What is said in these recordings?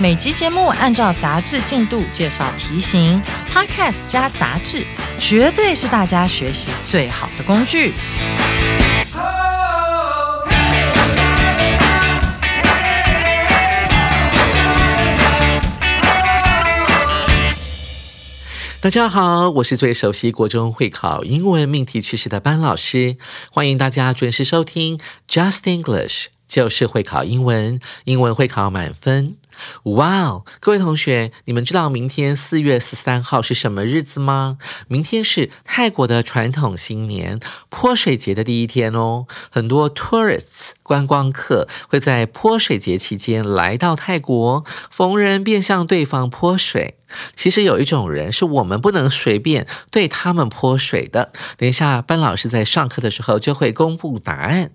每集节目按照杂志进度介绍题型，Podcast 加杂志，绝对是大家学习最好的工具。大家好，我是最熟悉国中会考英文命题趋势的班老师，欢迎大家准时收听 Just English，就是会考英文，英文会考满分。哇哦，各位同学，你们知道明天四月十三号是什么日子吗？明天是泰国的传统新年泼水节的第一天哦。很多 tourists 观光客会在泼水节期间来到泰国，逢人便向对方泼水。其实有一种人是我们不能随便对他们泼水的。等一下，班老师在上课的时候就会公布答案。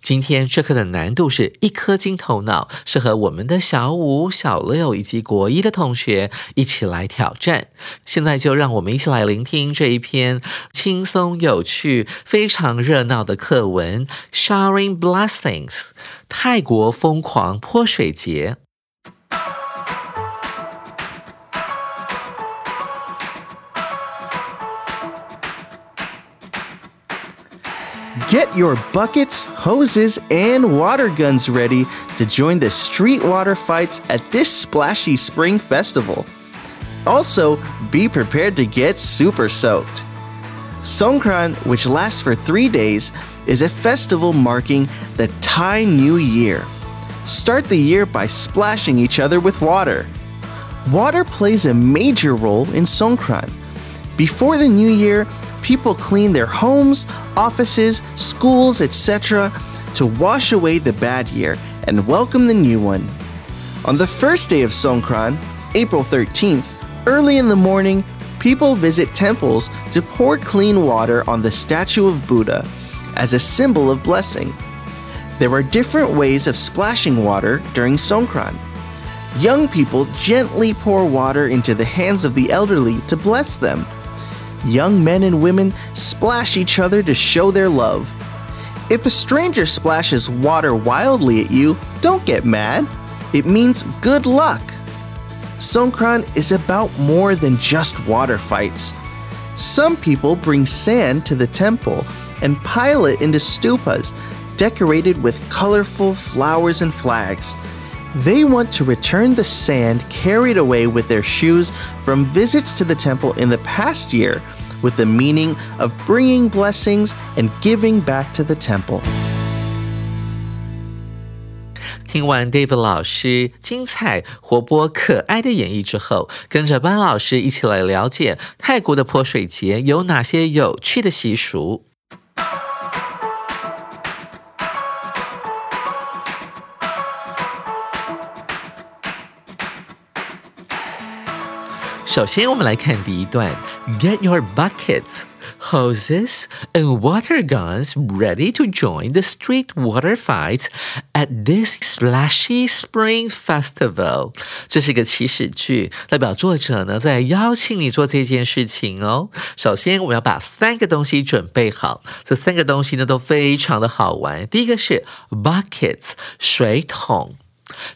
今天这课的难度是一颗金头脑，适合我们的小五。小六以及国一的同学一起来挑战。现在就让我们一起来聆听这一篇轻松有趣、非常热闹的课文《Showering Blessings》泰国疯狂泼水节。Get your buckets, hoses, and water guns ready to join the street water fights at this splashy spring festival. Also, be prepared to get super soaked. Songkran, which lasts for three days, is a festival marking the Thai New Year. Start the year by splashing each other with water. Water plays a major role in Songkran. Before the new year, people clean their homes, offices, schools, etc. to wash away the bad year and welcome the new one. On the first day of Songkran, April 13th, early in the morning, people visit temples to pour clean water on the statue of Buddha as a symbol of blessing. There are different ways of splashing water during Songkran. Young people gently pour water into the hands of the elderly to bless them young men and women splash each other to show their love. If a stranger splashes water wildly at you, don't get mad. It means good luck. Songkran is about more than just water fights. Some people bring sand to the temple and pile it into stupas decorated with colorful flowers and flags. They want to return the sand carried away with their shoes from visits to the temple in the past year with the meaning of bringing blessings and giving back to the temple. 听完 David 老师精彩、活泼、可爱的演绎之后，跟着班老师一起来了解泰国的泼水节有哪些有趣的习俗。 首先，我们来看第一段：Get your buckets, hoses, and water guns ready to join the street water fights at this splashy spring festival。这是一个祈使句，代表作者呢在邀请你做这件事情哦。首先，我们要把三个东西准备好，这三个东西呢都非常的好玩。第一个是 buckets，水桶。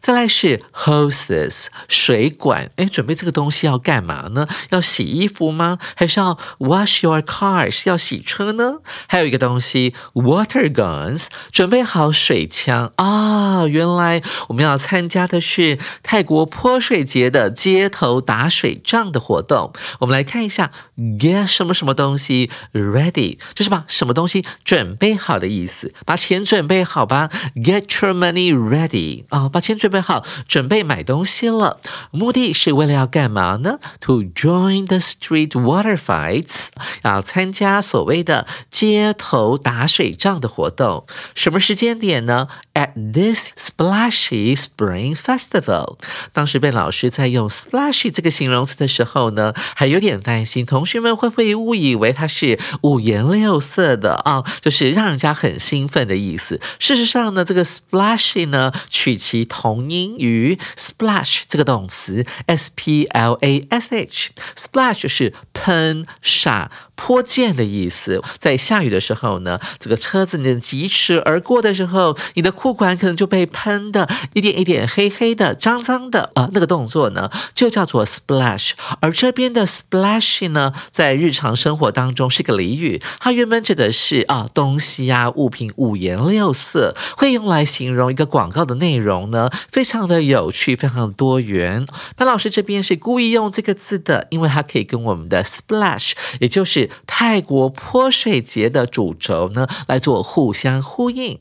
再来是 hoses 水管，哎，准备这个东西要干嘛呢？要洗衣服吗？还是要 wash your car 是要洗车呢？还有一个东西 water guns 准备好水枪啊！原来我们要参加的是泰国泼水节的街头打水仗的活动。我们来看一下 get 什么什么东西 ready 就是把什么东西准备好的意思，把钱准备好吧，get your money ready 啊，把。先准备好，准备买东西了。目的是为了要干嘛呢？To join the street water fights，要参加所谓的街头打水仗的活动。什么时间点呢 at this splashy spring festival。当时被老师在用 splashy 这个形容词的时候呢，还有点担心同学们会不会误以为它是五颜六色的啊，就是让人家很兴奋的意思。事实上呢，这个 splashy 呢，取其同音于 splash 这个动词，s p l a s h，splash 是喷洒。泼溅的意思，在下雨的时候呢，这个车子你疾驰而过的时候，你的裤管可能就被喷的一点一点黑黑的、脏脏的啊，那个动作呢就叫做 splash。而这边的 splash 呢，在日常生活当中是个俚语，它原本指的是啊东西啊物品五颜六色，会用来形容一个广告的内容呢，非常的有趣，非常的多元。潘老师这边是故意用这个字的，因为它可以跟我们的 splash，也就是泰国泼水节的主轴呢，来做互相呼应。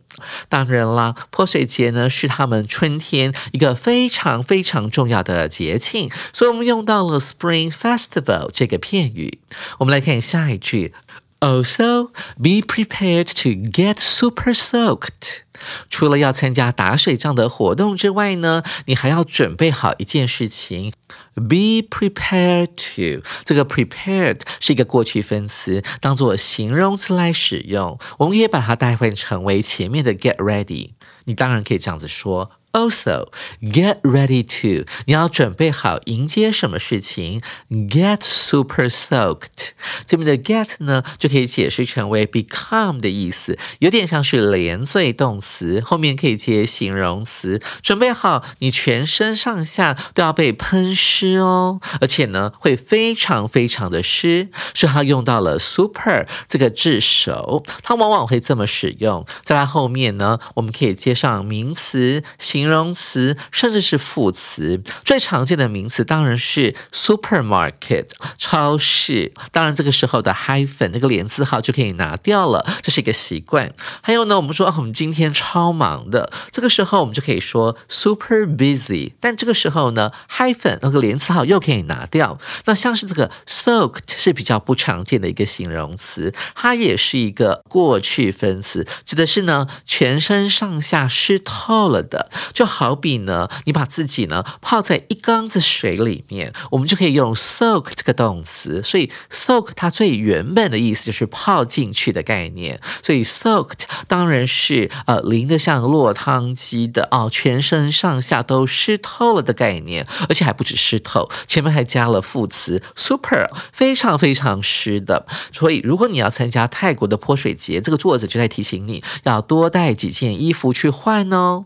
当然啦，泼水节呢是他们春天一个非常非常重要的节庆，所以我们用到了 Spring Festival 这个片语。我们来看下一句：Also be prepared to get super soaked。除了要参加打水仗的活动之外呢，你还要准备好一件事情，be prepared to。这个 prepared 是一个过去分词，当做形容词来使用。我们也把它代换成为前面的 get ready。你当然可以这样子说。Also, get ready to，你要准备好迎接什么事情？Get super soaked，这边的 get 呢就可以解释成为 become 的意思，有点像是连缀动词，后面可以接形容词。准备好，你全身上下都要被喷湿哦，而且呢会非常非常的湿，所以它用到了 super 这个字首，它往往会这么使用。在它后面呢，我们可以接上名词形。形容词甚至是副词，最常见的名词当然是 supermarket 超市。当然，这个时候的 hyphen 那个连字号就可以拿掉了，这是一个习惯。还有呢，我们说我们今天超忙的，这个时候我们就可以说 super busy。但这个时候呢，hyphen 那个连字号又可以拿掉。那像是这个 soaked 是比较不常见的一个形容词，它也是一个过去分词，指的是呢全身上下湿透了的。就好比呢，你把自己呢泡在一缸子水里面，我们就可以用 soak 这个动词。所以 soak 它最原本的意思就是泡进去的概念。所以 soaked 当然是呃淋得像落汤鸡的哦，全身上下都湿透了的概念，而且还不止湿透，前面还加了副词 super，非常非常湿的。所以如果你要参加泰国的泼水节，这个作者就在提醒你要多带几件衣服去换哦。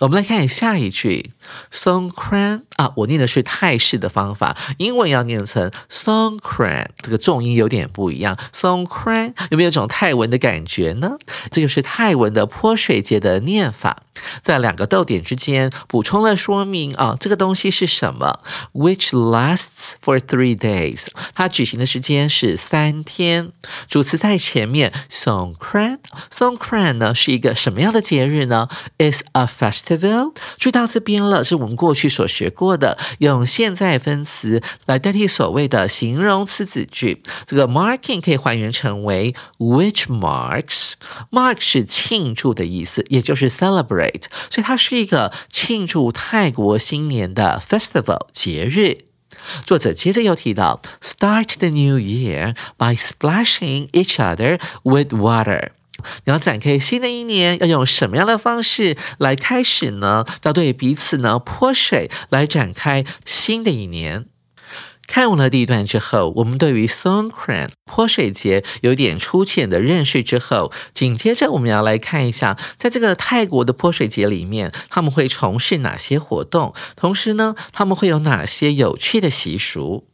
我们来看下一句。，Songkran 啊，我念的是泰式的方法，英文要念成 Songkran，这个重音有点不一样。Songkran 有没有一种泰文的感觉呢？这就是泰文的泼水节的念法，在两个逗点之间补充了说明啊，这个东西是什么？Which lasts for three days，它举行的时间是三天。主词在前面，Songkran，Songkran 呢是一个什么样的节日呢？Is a Festival，注意到这边了，是我们过去所学过的，用现在分词来代替所谓的形容词子句。这个 marking 可以还原成为 which marks。mark 是庆祝的意思，也就是 celebrate，所以它是一个庆祝泰国新年的 festival 节日。作者接着又提到，start the new year by splashing each other with water。你要展开新的一年，要用什么样的方式来开始呢？要对彼此呢泼水，来展开新的一年。看完了第一段之后，我们对于 Songkran 泼水节有点粗浅的认识之后，紧接着我们要来看一下，在这个泰国的泼水节里面，他们会从事哪些活动，同时呢，他们会有哪些有趣的习俗。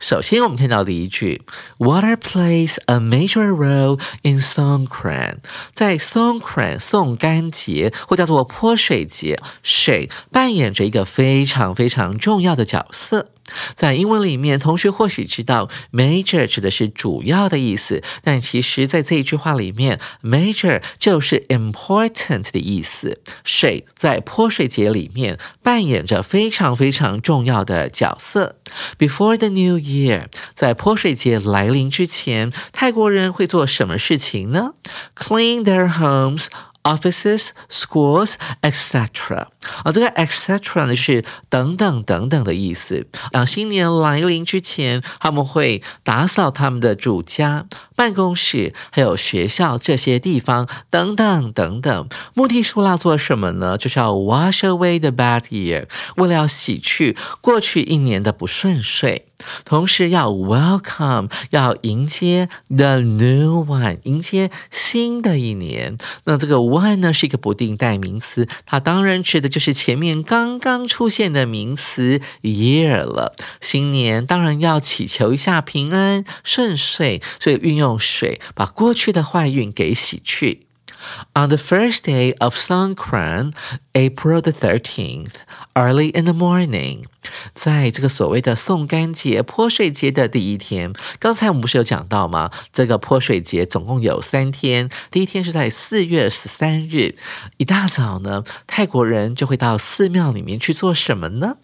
首先，我们看到第一句，Water plays a major role in Songkran。在 Songkran 宋干节或叫做泼水节，水扮演着一个非常非常重要的角色。在英文里面，同学或许知道 major 指的是主要的意思，但其实在这一句话里面，major 就是 important 的意思。水在泼水节里面扮演着非常非常重要的角色。Before the New Year，在泼水节来临之前，泰国人会做什么事情呢？Clean their homes。Offices, schools, etc. 啊，这个 etc. 呢是等等等等的意思。啊，新年来临之前，他们会打扫他们的住家、办公室，还有学校这些地方等等等等。目的是为了做什么呢？就是要 wash away the bad year，为了要洗去过去一年的不顺遂。同时要 welcome，要迎接 the new one，迎接新的一年。那这个 one 呢是一个不定代名词，它当然指的就是前面刚刚出现的名词 year 了。新年当然要祈求一下平安顺遂，所以运用水把过去的坏运给洗去。On the first day of Songkran, April the thirteenth, early in the morning，在这个所谓的送干节泼水节的第一天，刚才我们不是有讲到吗？这个泼水节总共有三天，第一天是在四月十三日，一大早呢，泰国人就会到寺庙里面去做什么呢？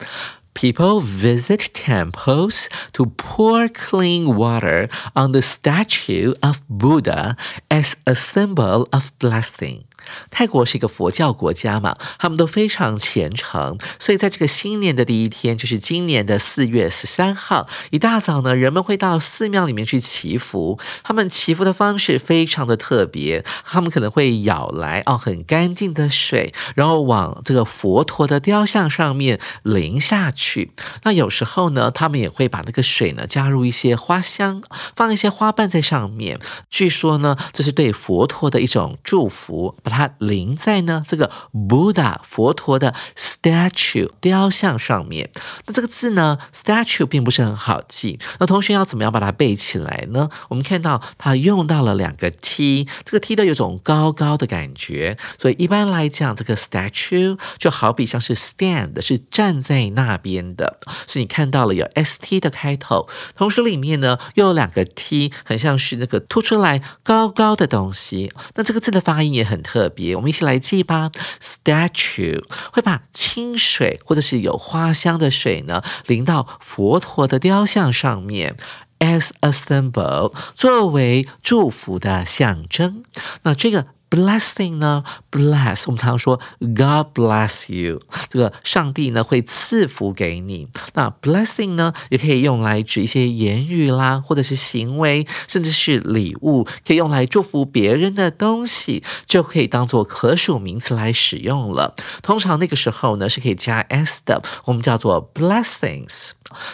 ？People visit temples to pour clean water on the statue of Buddha as a symbol of blessing. 泰国是一个佛教国家嘛，他们都非常虔诚，所以在这个新年的第一天，就是今年的四月十三号，一大早呢，人们会到寺庙里面去祈福。他们祈福的方式非常的特别，他们可能会舀来哦很干净的水，然后往这个佛陀的雕像上面淋下去。那有时候呢，他们也会把那个水呢加入一些花香，放一些花瓣在上面。据说呢，这是对佛陀的一种祝福。把它淋在呢这个 Buddha 佛陀的 statue 雕像上面。那这个字呢 statue 并不是很好记。那同学要怎么样把它背起来呢？我们看到它用到了两个 t，这个 t 的有种高高的感觉，所以一般来讲，这个 statue 就好比像是 stand 是站在那边的。所以你看到了有 st 的开头，同时里面呢又有两个 t，很像是那个凸出来高高的东西。那这个字的发音也很。特别，我们一起来记吧。Statue 会把清水或者是有花香的水呢淋到佛陀的雕像上面，as a symbol 作为祝福的象征。那这个。Blessing 呢？Bless，我们常说 God bless you，这个上帝呢会赐福给你。那 Blessing 呢，也可以用来指一些言语啦，或者是行为，甚至是礼物，可以用来祝福别人的东西，就可以当做可数名词来使用了。通常那个时候呢是可以加 s 的，我们叫做 blessings。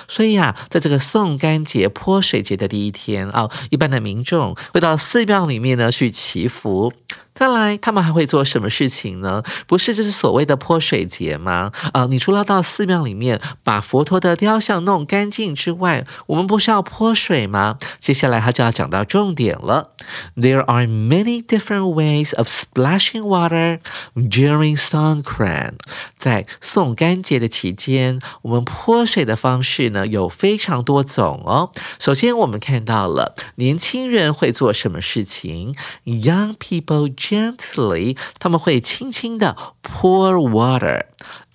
所以啊，在这个送干节泼水节的第一天啊，一般的民众会到寺庙里面呢去祈福。再来，他们还会做什么事情呢？不是就是所谓的泼水节吗？啊，你除了到寺庙里面把佛陀的雕像弄干净之外，我们不是要泼水吗？接下来他就要讲到重点了。There are many different ways of splashing water during Songkran。在送干节的期间，我们泼水的方式呢有非常多种哦。首先，我们看到了年轻人会做什么事情？Young people。Gently，他们会轻轻的 pour water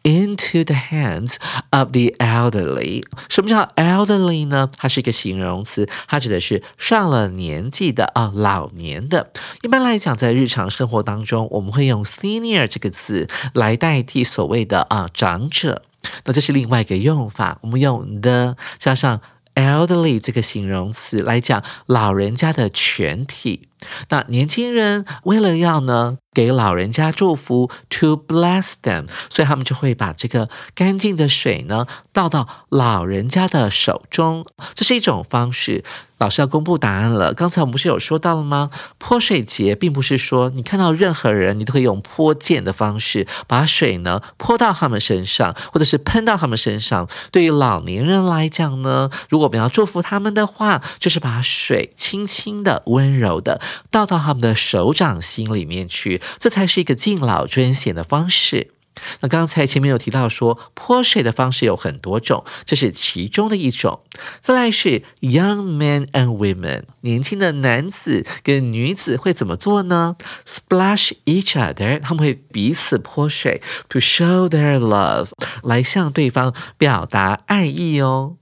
into the hands of the elderly。什么叫 elderly 呢？它是一个形容词，它指的是上了年纪的啊，老年的。一般来讲，在日常生活当中，我们会用 senior 这个词来代替所谓的啊长者。那这是另外一个用法，我们用 the 加上 elderly 这个形容词来讲老人家的全体。那年轻人为了要呢给老人家祝福，to bless them，所以他们就会把这个干净的水呢倒到老人家的手中，这是一种方式。老师要公布答案了。刚才我们不是有说到了吗？泼水节并不是说你看到任何人，你都可以用泼溅的方式把水呢泼到他们身上，或者是喷到他们身上。对于老年人来讲呢，如果我们要祝福他们的话，就是把水轻轻的、温柔的。倒到他们的手掌心里面去，这才是一个敬老尊贤的方式。那刚才前面有提到说泼水的方式有很多种，这是其中的一种。再来是 young men and women，年轻的男子跟女子会怎么做呢？Splash each other，他们会彼此泼水，to show their love，来向对方表达爱意哦。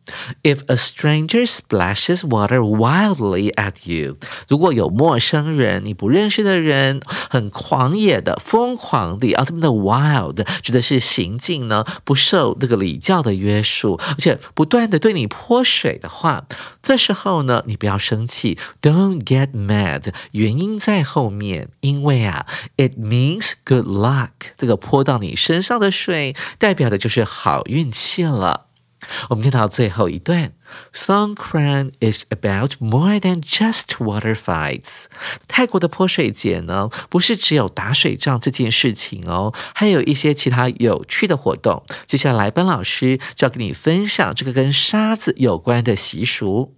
If a stranger splashes water wildly at you，如果有陌生人，你不认识的人，很狂野的、疯狂的啊，他们的 wild。指的是行径呢不受这个礼教的约束，而且不断的对你泼水的话，这时候呢，你不要生气，Don't get mad。原因在后面，因为啊，it means good luck。这个泼到你身上的水，代表的就是好运气了。我们看到最后一段。Songkran is about more than just water fights。泰国的泼水节呢，不是只有打水仗这件事情哦，还有一些其他有趣的活动。接下来，班老师就要跟你分享这个跟沙子有关的习俗。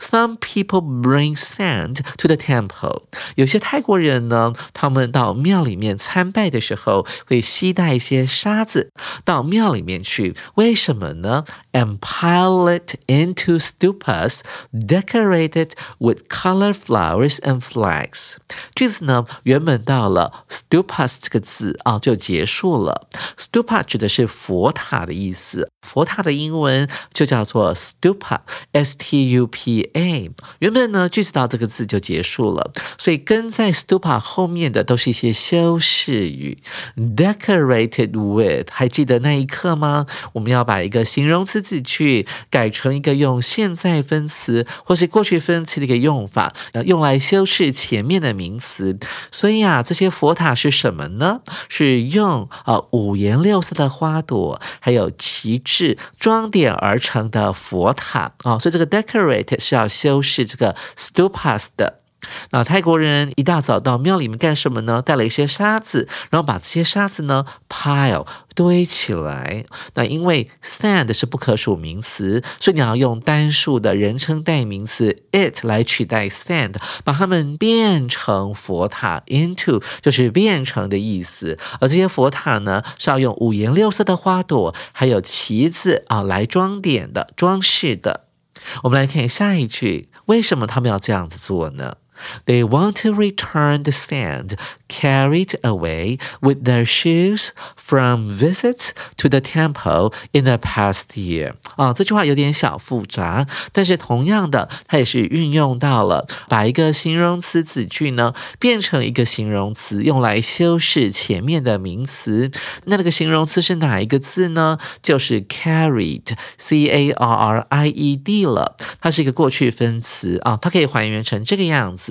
Some people bring sand to the temple。有些泰国人呢，他们到庙里面参拜的时候，会携带一些沙子到庙里面去。为什么呢？And pile it in Two stupas decorated with color flowers and flags。句子呢，原本到了 stupas 这个字啊就结束了。stupa 指的是佛塔的意思，佛塔的英文就叫做 stupa，s t u p a。原本呢，句子到这个字就结束了，所以跟在 stupa 后面的都是一些修饰语。decorated with，还记得那一刻吗？我们要把一个形容词子句改成一个用用现在分词或是过去分词的一个用法，要，用来修饰前面的名词。所以啊，这些佛塔是什么呢？是用呃五颜六色的花朵还有旗帜装点而成的佛塔啊。所以这个 decorate 是要修饰这个 stupas 的。那泰国人一大早到庙里面干什么呢？带了一些沙子，然后把这些沙子呢 pile 堆起来。那因为 sand 是不可数名词，所以你要用单数的人称代名词 it 来取代 sand，把它们变成佛塔 into 就是变成的意思。而这些佛塔呢是要用五颜六色的花朵还有旗子啊来装点的装饰的。我们来看下一句，为什么他们要这样子做呢？They want to return the sand carried away with their shoes from visits to the temple in the past year。啊，这句话有点小复杂，但是同样的，它也是运用到了把一个形容词子句呢变成一个形容词，用来修饰前面的名词。那那个形容词是哪一个字呢？就是 carried，c a r r i e d 了。它是一个过去分词啊，它可以还原成这个样子。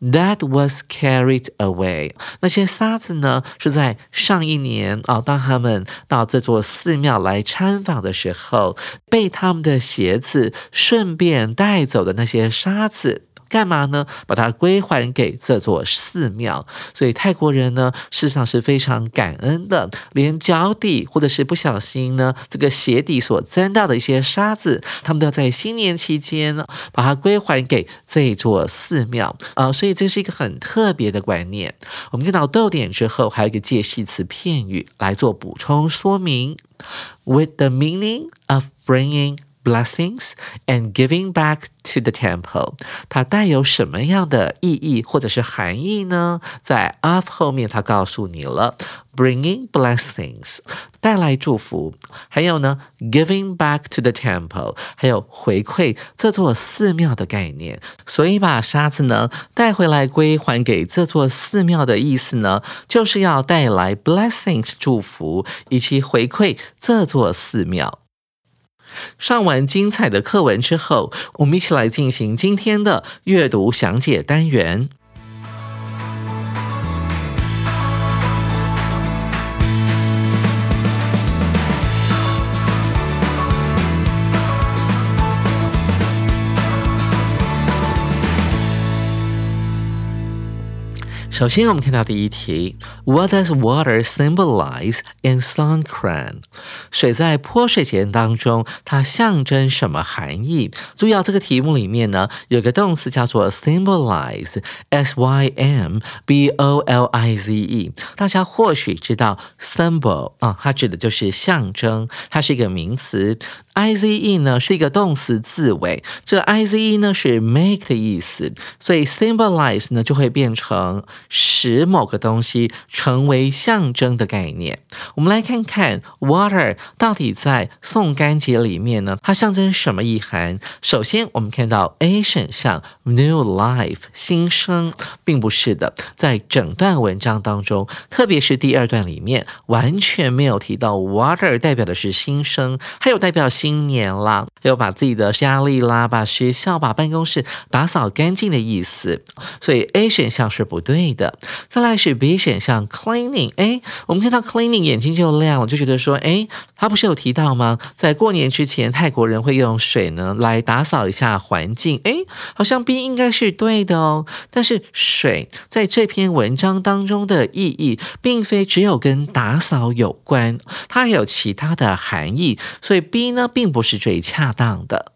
That was carried away。那些沙子呢？是在上一年啊，当他们到这座寺庙来参访的时候，被他们的鞋子顺便带走的那些沙子。干嘛呢？把它归还给这座寺庙。所以泰国人呢，事实上是非常感恩的，连脚底或者是不小心呢，这个鞋底所沾到的一些沙子，他们都要在新年期间呢把它归还给这座寺庙啊。所以这是一个很特别的观念。我们看到逗点之后，还有一个介系词片语来做补充说明，with the meaning of bringing。Blessings and giving back to the temple，它带有什么样的意义或者是含义呢？在 of 后面，它告诉你了，bringing blessings 带来祝福，还有呢，giving back to the temple 还有回馈这座寺庙的概念。所以把沙子呢带回来归还给这座寺庙的意思呢，就是要带来 blessings 祝福以及回馈这座寺庙。上完精彩的课文之后，我们一起来进行今天的阅读详解单元。首先，我们看到第一题，What does water symbolize in Songkran？水在泼水节当中，它象征什么含义？注意到这个题目里面呢，有个动词叫做 symbolize，s y m b o l i z e。大家或许知道 symbol 啊，它指的就是象征，它是一个名词。I Z E 呢是一个动词字尾，这个 I Z E 呢是 make 的意思，所以 symbolize 呢就会变成使某个东西成为象征的概念。我们来看看 water 到底在送干节里面呢，它象征什么意涵？首先，我们看到 A 选项 new life 新生，并不是的，在整段文章当中，特别是第二段里面，完全没有提到 water 代表的是新生，还有代表新。新年啦，要把自己的家里啦、把学校、把办公室打扫干净的意思，所以 A 选项是不对的。再来是 B 选项 cleaning，哎，我们看到 cleaning 眼睛就亮了，就觉得说，哎，他不是有提到吗？在过年之前，泰国人会用水呢来打扫一下环境，哎，好像 B 应该是对的哦。但是水在这篇文章当中的意义，并非只有跟打扫有关，它还有其他的含义，所以 B 呢。并不是最恰当的。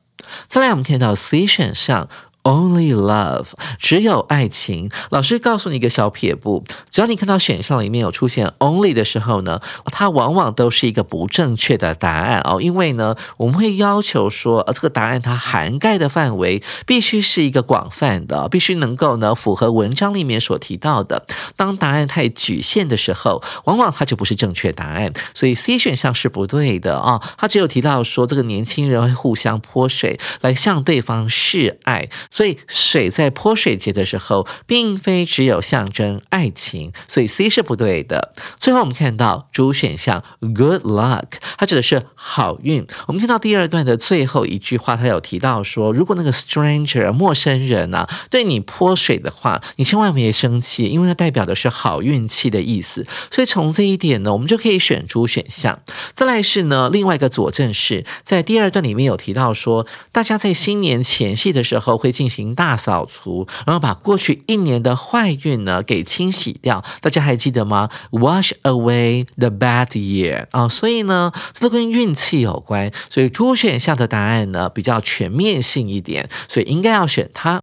再来，我们看到 C 选项。Only love，只有爱情。老师告诉你一个小撇步，只要你看到选项里面有出现 only 的时候呢，它往往都是一个不正确的答案哦。因为呢，我们会要求说，呃，这个答案它涵盖的范围必须是一个广泛的，必须能够呢符合文章里面所提到的。当答案太局限的时候，往往它就不是正确答案。所以 C 选项是不对的啊。它只有提到说，这个年轻人会互相泼水来向对方示爱。所以水在泼水节的时候，并非只有象征爱情，所以 C 是不对的。最后我们看到主选项 Good luck，它指的是好运。我们看到第二段的最后一句话，它有提到说，如果那个 stranger 陌生人啊对你泼水的话，你千万别生气，因为它代表的是好运气的意思。所以从这一点呢，我们就可以选出选项。再来是呢，另外一个佐证是在第二段里面有提到说，大家在新年前夕的时候会。进行大扫除，然后把过去一年的坏运呢给清洗掉。大家还记得吗？Wash away the bad year 啊，所以呢，这都跟运气有关。所以主选项的答案呢比较全面性一点，所以应该要选它。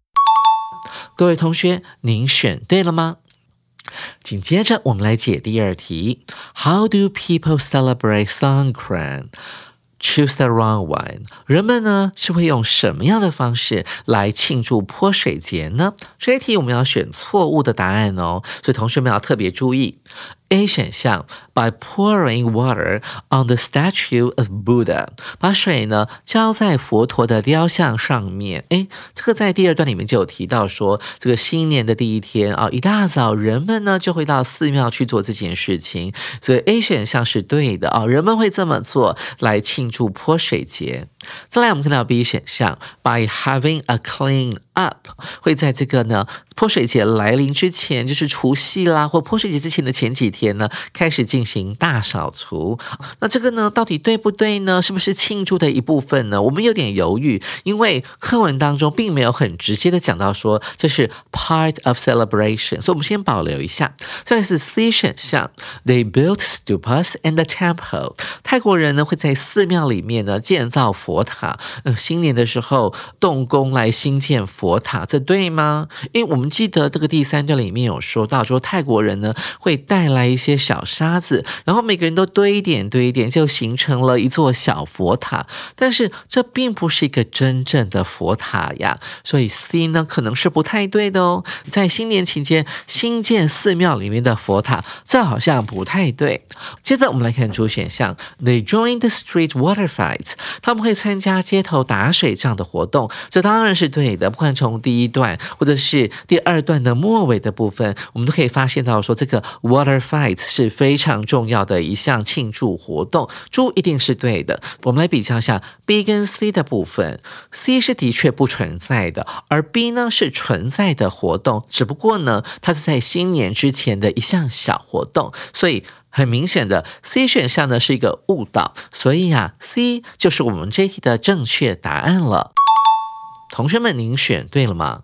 各位同学，您选对了吗？紧接着我们来解第二题：How do people celebrate SUN CRAN？Choose the wrong one。人们呢是会用什么样的方式来庆祝泼水节呢？这一题我们要选错误的答案哦，所以同学们要特别注意。A 选项，by pouring water on the statue of Buddha，把水呢浇在佛陀的雕像上面。诶，这个在第二段里面就有提到说，这个新年的第一天啊，一大早人们呢就会到寺庙去做这件事情，所以 A 选项是对的啊，人们会这么做来庆祝泼水节。再来，我们看到 B 选项，by having a clean up，会在这个呢泼水节来临之前，就是除夕啦，或泼水节之前的前几天呢，开始进行大扫除。那这个呢，到底对不对呢？是不是庆祝的一部分呢？我们有点犹豫，因为课文当中并没有很直接的讲到说这是 part of celebration，所以我们先保留一下。再来是 C 选项，They built stupas and temple，泰国人呢会在寺庙里面呢建造。佛塔，呃，新年的时候动工来兴建佛塔，这对吗？因为我们记得这个第三段里面有说到，说泰国人呢会带来一些小沙子，然后每个人都堆一点堆一点，就形成了一座小佛塔。但是这并不是一个真正的佛塔呀，所以 C 呢可能是不太对的哦。在新年期间新建寺庙里面的佛塔，这好像不太对。接着我们来看主选项，They join the street water fights，他们会。参加街头打水仗的活动，这当然是对的。不管从第一段或者是第二段的末尾的部分，我们都可以发现到说，这个 water fights 是非常重要的一项庆祝活动。猪一定是对的。我们来比较一下 B 跟 C 的部分，C 是的确不存在的，而 B 呢是存在的活动，只不过呢，它是在新年之前的一项小活动，所以。很明显的，C 选项呢是一个误导，所以啊，C 就是我们这题的正确答案了。同学们，您选对了吗？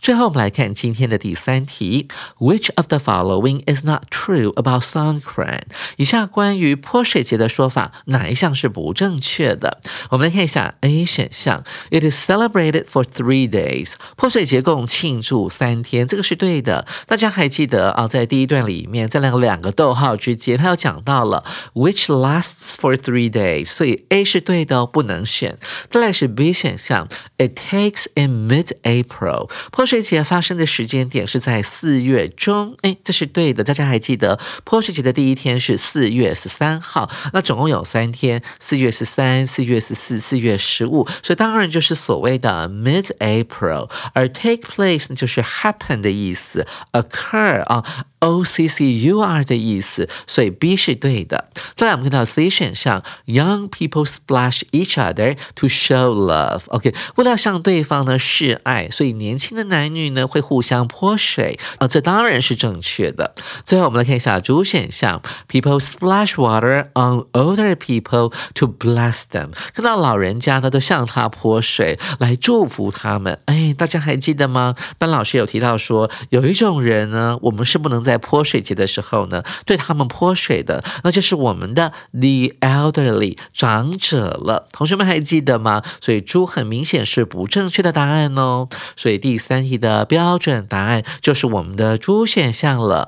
最后，我们来看今天的第三题：Which of the following is not true about Songkran？以下关于泼水节的说法，哪一项是不正确的？我们来看一下 A 选项：It is celebrated for three days。泼水节共庆祝三天，这个是对的。大家还记得啊，在第一段里面，在那两个逗号之间，它有讲到了 which lasts for three days，所以 A 是对的，不能选。再来是 B 选项，It takes in mid-April。泼水节发生的时间点是在四月中，哎，这是对的。大家还记得泼水节的第一天是四月十三号，那总共有三天，四月十三、四月十四、四月十五，所以当然就是所谓的 mid-April。而 take place，就是 happen 的意思，occur 啊。O C C U R 的意思，所以 B 是对的。再来，我们看到 C 选项，Young people splash each other to show love。OK，为了向对方呢示爱，所以年轻的男女呢会互相泼水啊，这当然是正确的。最后，我们来看一下主选项，People splash water on older people to bless them。看到老人家呢都向他泼水来祝福他们。哎，大家还记得吗？班老师有提到说，有一种人呢，我们是不能在在泼水节的时候呢，对他们泼水的，那就是我们的 the elderly 长者了。同学们还记得吗？所以猪很明显是不正确的答案哦。所以第三题的标准答案就是我们的猪选项了。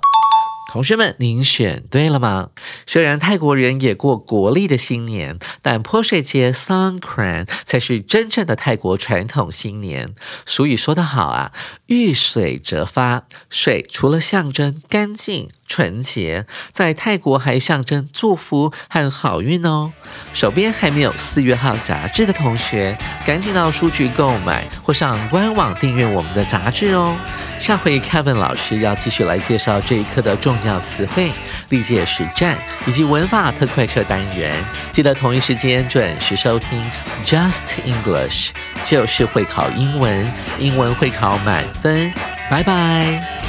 同学们，您选对了吗？虽然泰国人也过国历的新年，但泼水节 Songkran 才是真正的泰国传统新年。俗语说得好啊，遇水则发。水除了象征干净。纯洁，在泰国还象征祝福和好运哦。手边还没有四月号杂志的同学，赶紧到书局购买或上官网订阅我们的杂志哦。下回 Kevin 老师要继续来介绍这一课的重要词汇、历届实战以及文法特快车单元。记得同一时间准时收听 Just English，就是会考英文，英文会考满分。拜拜。